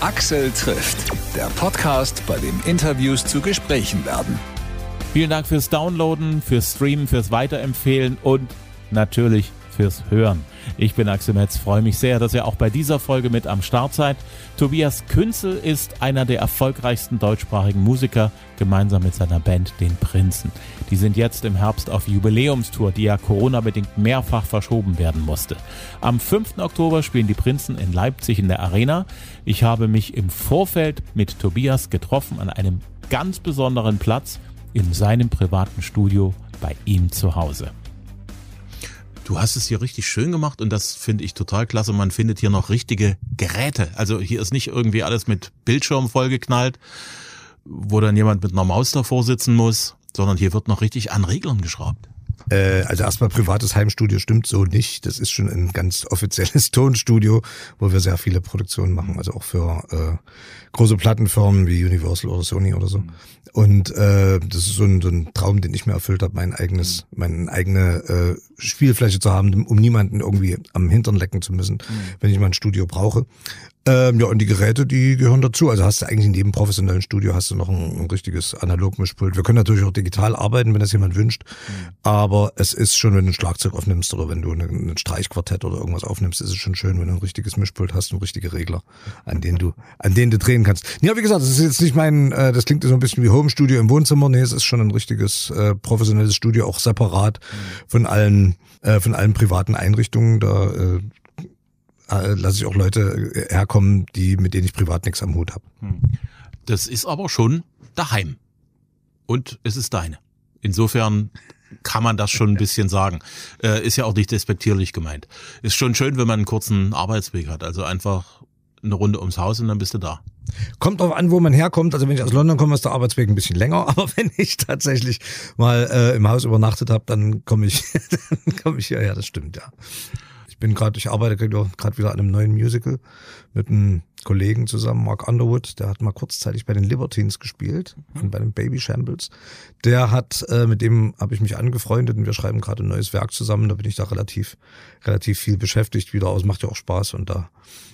Axel trifft, der Podcast, bei dem Interviews zu Gesprächen werden. Vielen Dank fürs Downloaden, fürs Streamen, fürs Weiterempfehlen und natürlich fürs Hören. Ich bin Axel Metz, freue mich sehr, dass ihr auch bei dieser Folge mit am Start seid. Tobias Künzel ist einer der erfolgreichsten deutschsprachigen Musiker, gemeinsam mit seiner Band Den Prinzen. Die sind jetzt im Herbst auf Jubiläumstour, die ja Corona-bedingt mehrfach verschoben werden musste. Am 5. Oktober spielen die Prinzen in Leipzig in der Arena. Ich habe mich im Vorfeld mit Tobias getroffen an einem ganz besonderen Platz in seinem privaten Studio bei ihm zu Hause. Du hast es hier richtig schön gemacht und das finde ich total klasse. Man findet hier noch richtige Geräte. Also hier ist nicht irgendwie alles mit Bildschirm vollgeknallt, wo dann jemand mit einer Maus davor sitzen muss, sondern hier wird noch richtig an Reglern geschraubt. Äh, also erstmal privates Heimstudio stimmt so nicht. Das ist schon ein ganz offizielles Tonstudio, wo wir sehr viele Produktionen machen, also auch für äh, große Plattenfirmen wie Universal oder Sony oder so. Und äh, das ist so ein, so ein Traum, den ich mir erfüllt habe, mein eigenes, meine eigene äh, Spielfläche zu haben, um niemanden irgendwie am Hintern lecken zu müssen, mhm. wenn ich mal ein Studio brauche. Ähm, ja, und die Geräte, die gehören dazu. Also hast du eigentlich in jedem professionellen Studio hast du noch ein, ein richtiges Analogmischpult. Wir können natürlich auch digital arbeiten, wenn das jemand wünscht. Mhm. Aber es ist schon, wenn du ein Schlagzeug aufnimmst oder wenn du ein Streichquartett oder irgendwas aufnimmst, ist es schon schön, wenn du ein richtiges Mischpult hast und richtige Regler, an denen du, an denen du drehen kannst. Ja, wie gesagt, das ist jetzt nicht mein, äh, das klingt so ein bisschen wie Home Studio im Wohnzimmer. Nee, es ist schon ein richtiges äh, professionelles Studio, auch separat mhm. von allen, äh, von allen privaten Einrichtungen. Da äh, äh, lasse ich auch Leute äh, herkommen, die mit denen ich privat nichts am Hut habe. Hm. Das ist aber schon daheim. Und es ist deine. Insofern kann man das schon ein bisschen sagen. Äh, ist ja auch nicht despektierlich gemeint. Ist schon schön, wenn man einen kurzen Arbeitsweg hat. Also einfach eine Runde ums Haus und dann bist du da. Kommt drauf an, wo man herkommt. Also wenn ich aus London komme, ist der Arbeitsweg ein bisschen länger. Aber wenn ich tatsächlich mal äh, im Haus übernachtet habe, dann komme ich, dann komme ich hierher. Das stimmt ja. Ich bin gerade, ich arbeite gerade wieder an einem neuen Musical mit einem Kollegen zusammen, Mark Underwood. Der hat mal kurzzeitig bei den Libertines gespielt mhm. und bei den Baby Shambles. Der hat, äh, mit dem habe ich mich angefreundet und wir schreiben gerade ein neues Werk zusammen. Da bin ich da relativ, relativ viel beschäftigt wieder aus. Macht ja auch Spaß und da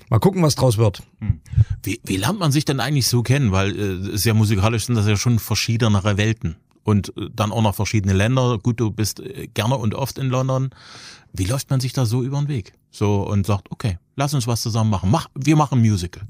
mal gucken, was draus wird. Hm. Wie, wie lernt man sich denn eigentlich so kennen? Weil äh, sehr musikalisch sind das ja schon verschiedenere Welten und äh, dann auch noch verschiedene Länder. Gut, du bist äh, gerne und oft in London. Wie läuft man sich da so über den Weg? So und sagt, okay, lass uns was zusammen machen. Mach, wir machen Musical.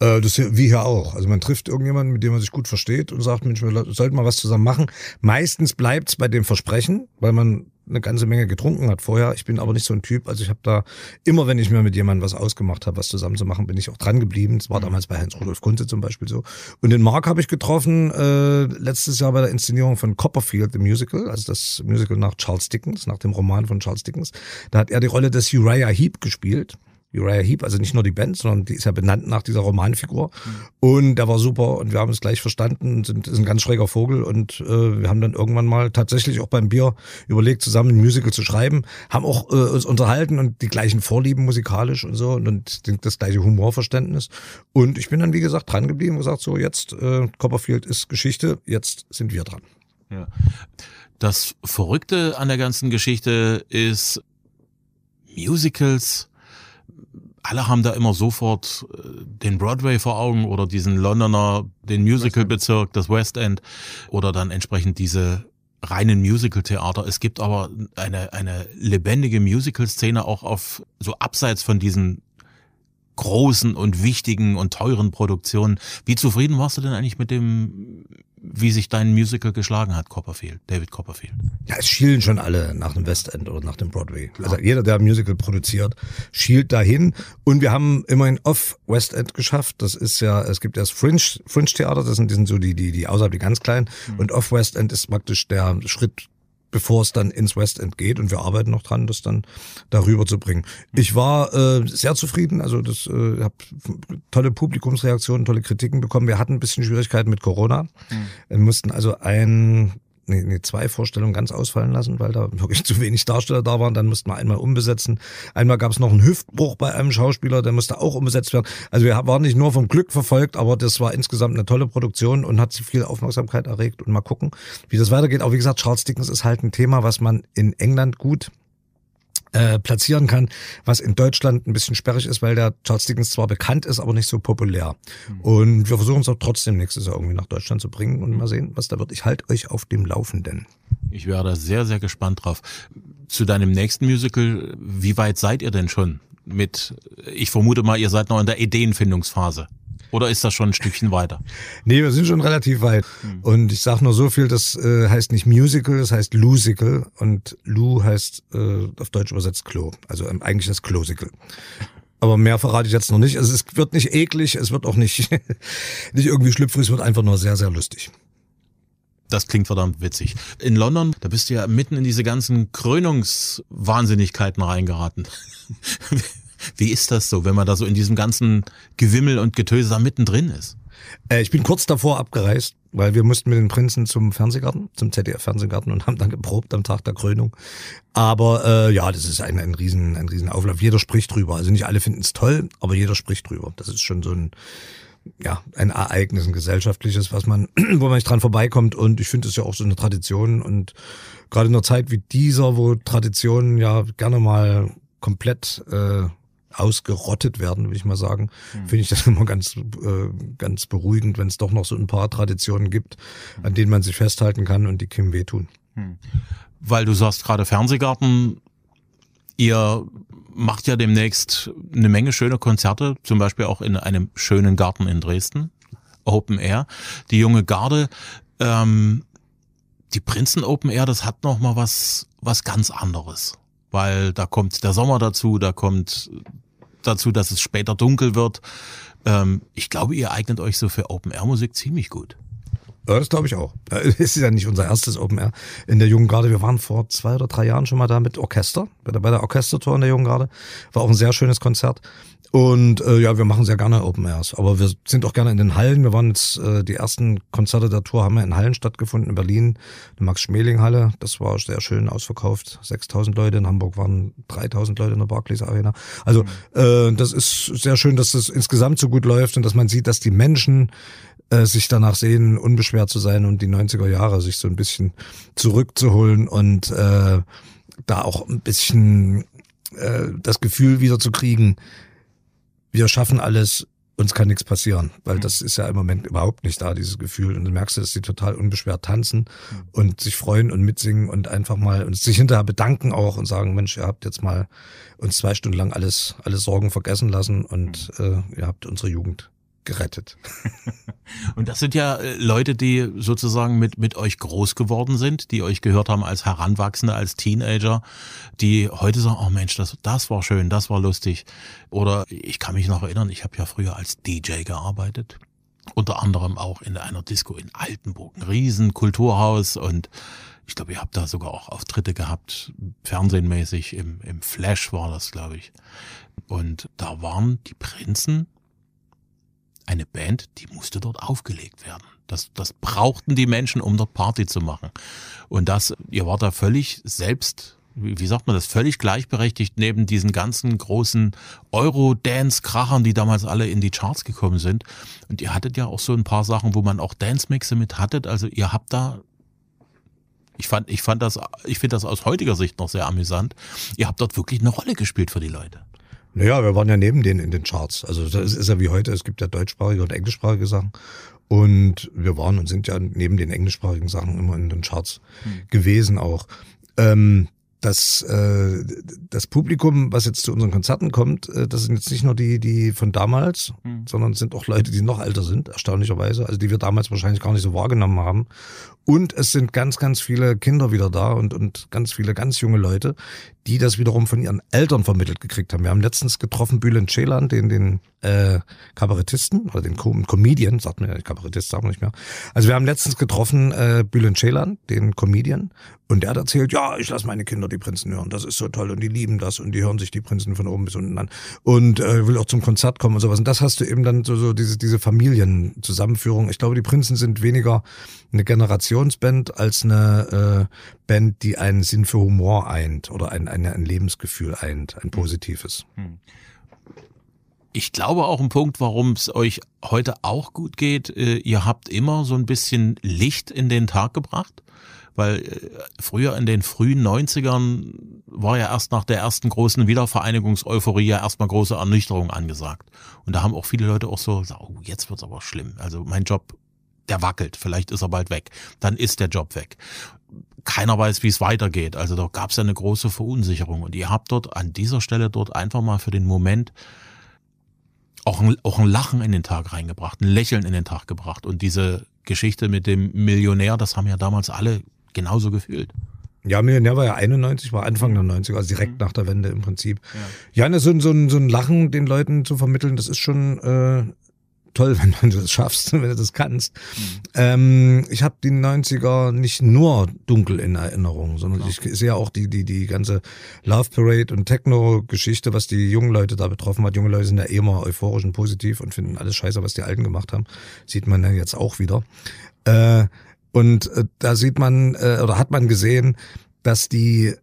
Äh, das wie hier auch. Also man trifft irgendjemanden, mit dem man sich gut versteht und sagt, Mensch, wir sollten mal was zusammen machen. Meistens bleibt's bei dem Versprechen, weil man eine ganze Menge getrunken hat vorher. Ich bin aber nicht so ein Typ. Also ich habe da immer, wenn ich mir mit jemandem was ausgemacht habe, was zusammen zu machen, bin ich auch dran geblieben. Das war mhm. damals bei Heinz-Rudolf Kunze zum Beispiel so. Und den Mark habe ich getroffen äh, letztes Jahr bei der Inszenierung von Copperfield, the Musical, also das Musical nach Charles Dickens, nach dem Roman von Charles Dickens. Da hat er die Rolle des Uriah Heep gespielt. Uriah Heep, also nicht nur die Band, sondern die ist ja benannt nach dieser Romanfigur. Mhm. Und der war super und wir haben es gleich verstanden, sind ist ein ganz schräger Vogel und äh, wir haben dann irgendwann mal tatsächlich auch beim Bier überlegt, zusammen ein Musical zu schreiben, haben auch äh, uns unterhalten und die gleichen Vorlieben musikalisch und so und, und das gleiche Humorverständnis. Und ich bin dann, wie gesagt, dran geblieben und gesagt, so jetzt äh, Copperfield ist Geschichte, jetzt sind wir dran. Ja. Das Verrückte an der ganzen Geschichte ist Musicals alle haben da immer sofort äh, den Broadway vor Augen oder diesen Londoner, den Musicalbezirk, das West End oder dann entsprechend diese reinen Musical-Theater. Es gibt aber eine, eine lebendige Musical-Szene auch auf so abseits von diesen großen und wichtigen und teuren Produktionen. Wie zufrieden warst du denn eigentlich mit dem wie sich dein Musical geschlagen hat, Copperfield, David Copperfield. Ja, es schielen schon alle nach dem West End oder nach dem Broadway. Klar. Also jeder, der ein Musical produziert, schielt dahin. Und wir haben immerhin off West End geschafft. Das ist ja, es gibt ja das Fringe, Fringe Theater, das sind, die sind so die, die, die außerhalb die ganz kleinen. Mhm. Und off West End ist praktisch der Schritt bevor es dann ins West End geht. Und wir arbeiten noch dran, das dann darüber zu bringen. Ich war äh, sehr zufrieden. Also das äh, habe tolle Publikumsreaktionen, tolle Kritiken bekommen. Wir hatten ein bisschen Schwierigkeiten mit Corona. Mhm. Wir mussten also ein nee, nee, zwei Vorstellungen ganz ausfallen lassen, weil da wirklich zu wenig Darsteller da waren. Dann mussten wir einmal umbesetzen. Einmal gab es noch einen Hüftbruch bei einem Schauspieler, der musste auch umbesetzt werden. Also wir waren nicht nur vom Glück verfolgt, aber das war insgesamt eine tolle Produktion und hat viel Aufmerksamkeit erregt. Und mal gucken, wie das weitergeht. Auch wie gesagt, Charles Dickens ist halt ein Thema, was man in England gut äh, platzieren kann, was in Deutschland ein bisschen sperrig ist, weil der Charles Dickens zwar bekannt ist, aber nicht so populär. Mhm. Und wir versuchen es auch trotzdem nächstes Jahr irgendwie nach Deutschland zu bringen und mal sehen, was da wird. Ich halte euch auf dem Laufenden. Ich wäre da sehr, sehr gespannt drauf. Zu deinem nächsten Musical, wie weit seid ihr denn schon mit, ich vermute mal, ihr seid noch in der Ideenfindungsphase. Oder ist das schon ein Stückchen weiter? Nee, wir sind schon relativ weit. Hm. Und ich sage nur so viel, das äh, heißt nicht Musical, das heißt Lusical. Und Lu heißt äh, auf Deutsch übersetzt Klo. Also ähm, eigentlich das Klosical. Aber mehr verrate ich jetzt noch nicht. Also es wird nicht eklig, es wird auch nicht, nicht irgendwie schlüpfrig, es wird einfach nur sehr, sehr lustig. Das klingt verdammt witzig. In London, da bist du ja mitten in diese ganzen Krönungswahnsinnigkeiten reingeraten. Wie ist das so, wenn man da so in diesem ganzen Gewimmel und Getöse da mittendrin ist? Äh, ich bin kurz davor abgereist, weil wir mussten mit den Prinzen zum Fernsehgarten, zum ZDF-Fernsehgarten und haben dann geprobt am Tag der Krönung. Aber äh, ja, das ist ein, ein, riesen, ein riesen Auflauf. Jeder spricht drüber. Also nicht alle finden es toll, aber jeder spricht drüber. Das ist schon so ein, ja, ein Ereignis, ein gesellschaftliches, was man, wo man nicht dran vorbeikommt. Und ich finde es ja auch so eine Tradition. Und gerade in einer Zeit wie dieser, wo Traditionen ja gerne mal komplett äh, ausgerottet werden, will ich mal sagen, mhm. finde ich das immer ganz, äh, ganz beruhigend, wenn es doch noch so ein paar Traditionen gibt, an denen man sich festhalten kann und die Kim wehtun. Mhm. Weil du sagst gerade Fernsehgarten, ihr macht ja demnächst eine Menge schöne Konzerte, zum Beispiel auch in einem schönen Garten in Dresden, Open Air. Die junge Garde, ähm, die Prinzen Open Air, das hat noch mal was, was ganz anderes weil da kommt der Sommer dazu, da kommt dazu, dass es später dunkel wird. Ähm, ich glaube, ihr eignet euch so für Open-Air-Musik ziemlich gut. Ja, das glaube ich auch. Es ist ja nicht unser erstes Open Air in der Jungen Garde. Wir waren vor zwei oder drei Jahren schon mal da mit Orchester, bei der, bei der Orchestertour in der Jungen Garde. War auch ein sehr schönes Konzert. Und äh, ja, wir machen sehr gerne Open Airs. Aber wir sind auch gerne in den Hallen. Wir waren jetzt, äh, die ersten Konzerte der Tour haben wir in Hallen stattgefunden, in Berlin, die Max-Schmeling-Halle. Das war sehr schön ausverkauft. 6000 Leute, in Hamburg waren 3000 Leute in der Barclays Arena. Also mhm. äh, das ist sehr schön, dass das insgesamt so gut läuft und dass man sieht, dass die Menschen äh, sich danach sehen, unbeschwert zu sein und die 90er Jahre sich so ein bisschen zurückzuholen und äh, da auch ein bisschen äh, das Gefühl wieder zu kriegen, wir schaffen alles, uns kann nichts passieren, weil das ist ja im Moment überhaupt nicht da, dieses Gefühl. Und du merkst, dass sie total unbeschwert tanzen mhm. und sich freuen und mitsingen und einfach mal und sich hinterher bedanken auch und sagen, Mensch, ihr habt jetzt mal uns zwei Stunden lang alles, alles Sorgen vergessen lassen und mhm. äh, ihr habt unsere Jugend gerettet. Und das sind ja äh, Leute, die sozusagen mit, mit euch groß geworden sind, die euch gehört haben als Heranwachsende, als Teenager, die heute sagen, oh Mensch, das, das war schön, das war lustig. Oder ich kann mich noch erinnern, ich habe ja früher als DJ gearbeitet. Unter anderem auch in einer Disco in Altenburg, ein riesen und ich glaube, ihr habt da sogar auch Auftritte gehabt, fernsehenmäßig, im, im Flash war das, glaube ich. Und da waren die Prinzen eine Band, die musste dort aufgelegt werden. Das, das brauchten die Menschen, um dort Party zu machen. Und das, ihr wart da völlig selbst, wie sagt man das, völlig gleichberechtigt neben diesen ganzen großen Euro-Dance-Krachern, die damals alle in die Charts gekommen sind. Und ihr hattet ja auch so ein paar Sachen, wo man auch Dance-Mixe mit hattet. Also ihr habt da ich fand, ich fand das, ich finde das aus heutiger Sicht noch sehr amüsant. Ihr habt dort wirklich eine Rolle gespielt für die Leute. Naja, wir waren ja neben denen in den Charts. Also das ist ja wie heute, es gibt ja deutschsprachige und englischsprachige Sachen. Und wir waren und sind ja neben den englischsprachigen Sachen immer in den Charts mhm. gewesen auch. Ähm, das, äh, das Publikum, was jetzt zu unseren Konzerten kommt, äh, das sind jetzt nicht nur die, die von damals, mhm. sondern sind auch Leute, die noch älter sind, erstaunlicherweise, also die wir damals wahrscheinlich gar nicht so wahrgenommen haben. Und es sind ganz, ganz viele Kinder wieder da und, und ganz viele ganz junge Leute, die das wiederum von ihren Eltern vermittelt gekriegt haben. Wir haben letztens getroffen Bülent Ceylan, den, den äh, Kabarettisten oder den Com Comedian, sagt man ja, Kabarettist sagen wir nicht mehr. Also wir haben letztens getroffen äh, Bülent Ceylan, den Comedian, und der hat erzählt, ja, ich lasse meine Kinder die Prinzen hören, das ist so toll und die lieben das und die hören sich die Prinzen von oben bis unten an und äh, will auch zum Konzert kommen und sowas. Und das hast du eben dann so, so diese, diese Familienzusammenführung. Ich glaube, die Prinzen sind weniger eine Generationsband als eine äh, Band, die einen Sinn für Humor eint oder ein, ein, ein Lebensgefühl eint, ein positives. Hm. Ich glaube auch ein Punkt, warum es euch heute auch gut geht. Äh, ihr habt immer so ein bisschen Licht in den Tag gebracht weil äh, früher in den frühen 90ern war ja erst nach der ersten großen Wiedervereinigungseuphorie ja erstmal große Ernüchterung angesagt. Und da haben auch viele Leute auch so oh, jetzt wird's aber schlimm. Also mein Job, der wackelt, vielleicht ist er bald weg. Dann ist der Job weg. Keiner weiß, wie es weitergeht. Also da gab's ja eine große Verunsicherung. Und ihr habt dort an dieser Stelle dort einfach mal für den Moment auch ein, auch ein Lachen in den Tag reingebracht, ein Lächeln in den Tag gebracht. Und diese Geschichte mit dem Millionär, das haben ja damals alle genauso gefühlt. Ja, Millionär war ja 91, war Anfang der 90er, also direkt mhm. nach der Wende im Prinzip. Ja, ja so, so, so ein Lachen den Leuten zu vermitteln, das ist schon äh, toll, wenn du das schaffst, wenn du das kannst. Mhm. Ähm, ich habe die 90er nicht nur dunkel in Erinnerung, sondern Klar. ich sehe auch die, die, die ganze Love Parade und Techno-Geschichte, was die jungen Leute da betroffen hat. Junge Leute sind ja eh immer euphorisch und positiv und finden alles scheiße, was die Alten gemacht haben. Sieht man ja jetzt auch wieder. Äh, und äh, da sieht man, äh, oder hat man gesehen, dass die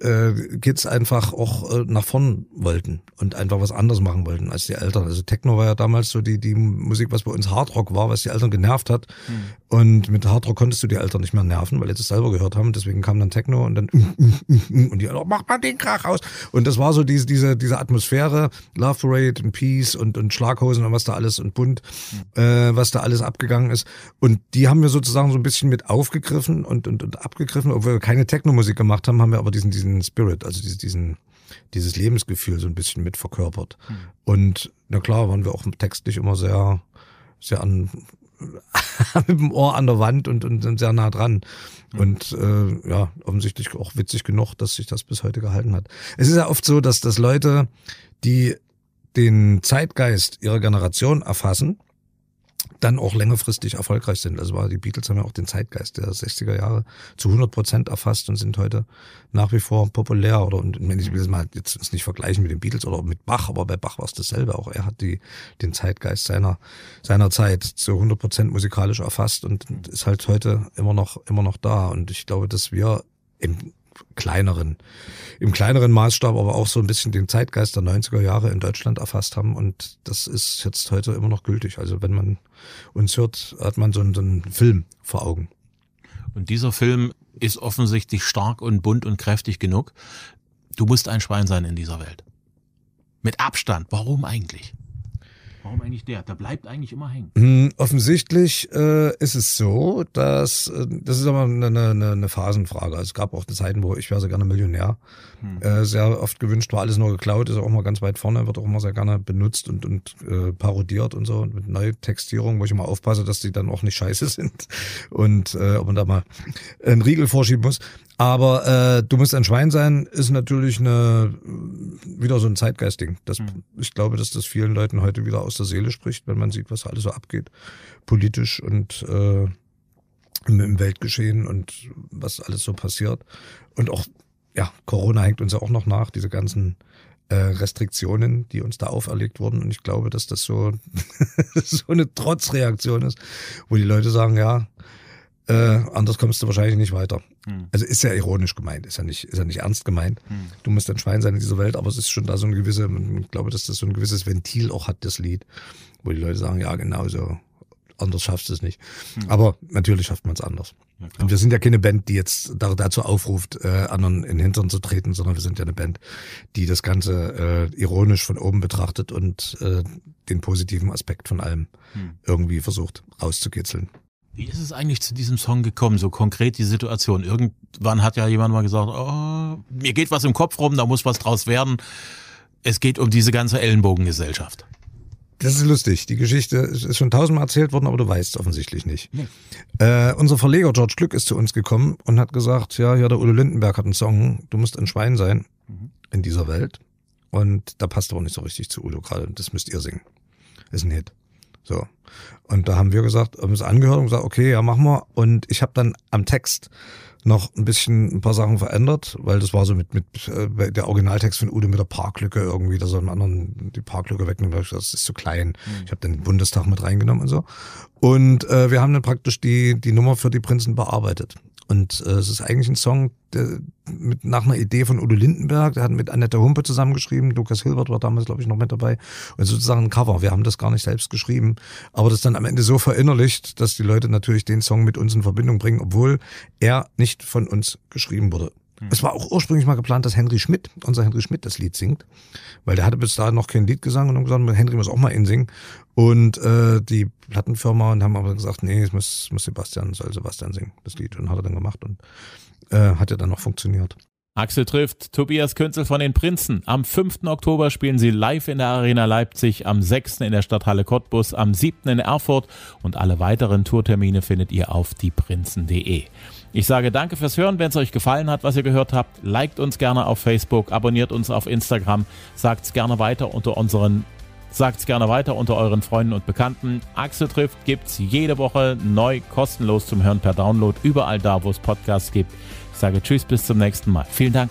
äh, Kids einfach auch äh, nach vorn wollten und einfach was anderes machen wollten als die Eltern. Also Techno war ja damals so die, die Musik, was bei uns Hardrock war, was die Eltern genervt hat. Mhm. Und mit Hardrock konntest du die Eltern nicht mehr nerven, weil sie es selber gehört haben. Deswegen kam dann Techno und dann und die oh, macht mal den Krach aus. Und das war so diese, diese, diese Atmosphäre, Love Parade und Peace und, und Schlaghosen und was da alles und bunt, mhm. äh, was da alles abgegangen ist. Und die haben wir sozusagen so ein bisschen mit aufgegriffen und, und, und abgegriffen. Obwohl wir keine Techno-Musik gemacht haben, haben wir aber diesen, diesen diesen Spirit, also diesen, dieses Lebensgefühl so ein bisschen mit verkörpert. Mhm. Und na klar, waren wir auch textlich immer sehr, sehr an, mit dem Ohr an der Wand und, und sehr nah dran. Mhm. Und äh, ja, offensichtlich auch witzig genug, dass sich das bis heute gehalten hat. Es ist ja oft so, dass, dass Leute, die den Zeitgeist ihrer Generation erfassen, dann auch längerfristig erfolgreich sind. Also war die Beatles haben ja auch den Zeitgeist der 60er Jahre zu 100 Prozent erfasst und sind heute nach wie vor populär. Oder und wenn ich will mal jetzt nicht vergleichen mit den Beatles oder mit Bach, aber bei Bach war es dasselbe. Auch er hat die den Zeitgeist seiner seiner Zeit zu 100 Prozent musikalisch erfasst und ist halt heute immer noch immer noch da. Und ich glaube, dass wir im kleineren, im kleineren Maßstab, aber auch so ein bisschen den Zeitgeist der 90er Jahre in Deutschland erfasst haben. Und das ist jetzt heute immer noch gültig. Also wenn man uns hört, hat man so einen, so einen Film vor Augen. Und dieser Film ist offensichtlich stark und bunt und kräftig genug. Du musst ein Schwein sein in dieser Welt. Mit Abstand. Warum eigentlich? Warum eigentlich der? Der bleibt eigentlich immer hängen. Hm, offensichtlich äh, ist es so, dass äh, das ist aber eine, eine, eine Phasenfrage. Also es gab auch Zeiten, wo ich wäre sehr gerne Millionär. Hm. Äh, sehr oft gewünscht, war alles nur geklaut, ist auch mal ganz weit vorne, wird auch immer sehr gerne benutzt und, und äh, parodiert und so und mit Neutextierung, wo ich immer aufpasse, dass die dann auch nicht scheiße sind und äh, ob man da mal einen Riegel vorschieben muss. Aber äh, du musst ein Schwein sein, ist natürlich eine wieder so ein Zeitgeistding. Das, mhm. Ich glaube, dass das vielen Leuten heute wieder aus der Seele spricht, wenn man sieht, was alles so abgeht, politisch und äh, im, im Weltgeschehen und was alles so passiert. Und auch, ja, Corona hängt uns ja auch noch nach, diese ganzen äh, Restriktionen, die uns da auferlegt wurden. Und ich glaube, dass das so, so eine Trotzreaktion ist, wo die Leute sagen, ja, äh, anders kommst du wahrscheinlich nicht weiter. Hm. Also ist ja ironisch gemeint, ist ja nicht, ist ja nicht ernst gemeint. Hm. Du musst ein Schwein sein in dieser Welt, aber es ist schon da so eine gewisse, ich glaube, dass das so ein gewisses Ventil auch hat, das Lied, wo die Leute sagen, ja, genau so, anders schaffst du es nicht. Hm. Aber natürlich schafft man es anders. Ja, und wir sind ja keine Band, die jetzt dazu aufruft, äh, anderen in den Hintern zu treten, sondern wir sind ja eine Band, die das Ganze äh, ironisch von oben betrachtet und äh, den positiven Aspekt von allem hm. irgendwie versucht rauszukitzeln. Wie ist es eigentlich zu diesem Song gekommen, so konkret die Situation? Irgendwann hat ja jemand mal gesagt, oh, mir geht was im Kopf rum, da muss was draus werden. Es geht um diese ganze Ellenbogengesellschaft. Das ist lustig. Die Geschichte ist schon tausendmal erzählt worden, aber du weißt es offensichtlich nicht. Nee. Äh, unser Verleger George Glück ist zu uns gekommen und hat gesagt, ja, ja, der Udo Lindenberg hat einen Song, du musst ein Schwein sein mhm. in dieser Welt. Und da passt aber nicht so richtig zu Udo gerade. Das müsst ihr singen. Ist ein Hit. So. Und da haben wir gesagt, haben es angehört und gesagt, okay, ja, machen wir. Und ich habe dann am Text noch ein bisschen ein paar Sachen verändert, weil das war so mit, mit äh, der Originaltext von Ude mit der Parklücke irgendwie, dass er einen anderen die Parklücke wegnimmt. Das ist zu klein. Mhm. Ich habe den Bundestag mit reingenommen und so. Und äh, wir haben dann praktisch die, die Nummer für die Prinzen bearbeitet. Und äh, es ist eigentlich ein Song, der mit nach einer Idee von Udo Lindenberg, der hat mit Annette Humpe zusammengeschrieben, Lukas Hilbert war damals, glaube ich, noch mit dabei. Und sozusagen ein Cover. Wir haben das gar nicht selbst geschrieben, aber das dann am Ende so verinnerlicht, dass die Leute natürlich den Song mit uns in Verbindung bringen, obwohl er nicht von uns geschrieben wurde. Es war auch ursprünglich mal geplant, dass Henry Schmidt, unser Henry Schmidt, das Lied singt, weil der hatte bis dahin noch kein Lied gesungen und haben gesagt, Henry muss auch mal ihn singen. Und äh, die Plattenfirma und haben aber gesagt, nee, es muss, muss Sebastian, soll Sebastian singen, das Lied. Und hat er dann gemacht und äh, hat ja dann noch funktioniert. Axel trifft Tobias Künzel von den Prinzen. Am 5. Oktober spielen sie live in der Arena Leipzig, am 6. in der Stadthalle Cottbus, am 7. in Erfurt und alle weiteren Tourtermine findet ihr auf dieprinzen.de. Ich sage danke fürs Hören. Wenn es euch gefallen hat, was ihr gehört habt, liked uns gerne auf Facebook, abonniert uns auf Instagram, sagt es gerne weiter unter unseren Sagt's gerne weiter unter euren Freunden und Bekannten. Axel trifft gibt's jede Woche neu kostenlos zum Hören per Download überall da, wo es Podcasts gibt. Sage Tschüss, bis zum nächsten Mal. Vielen Dank.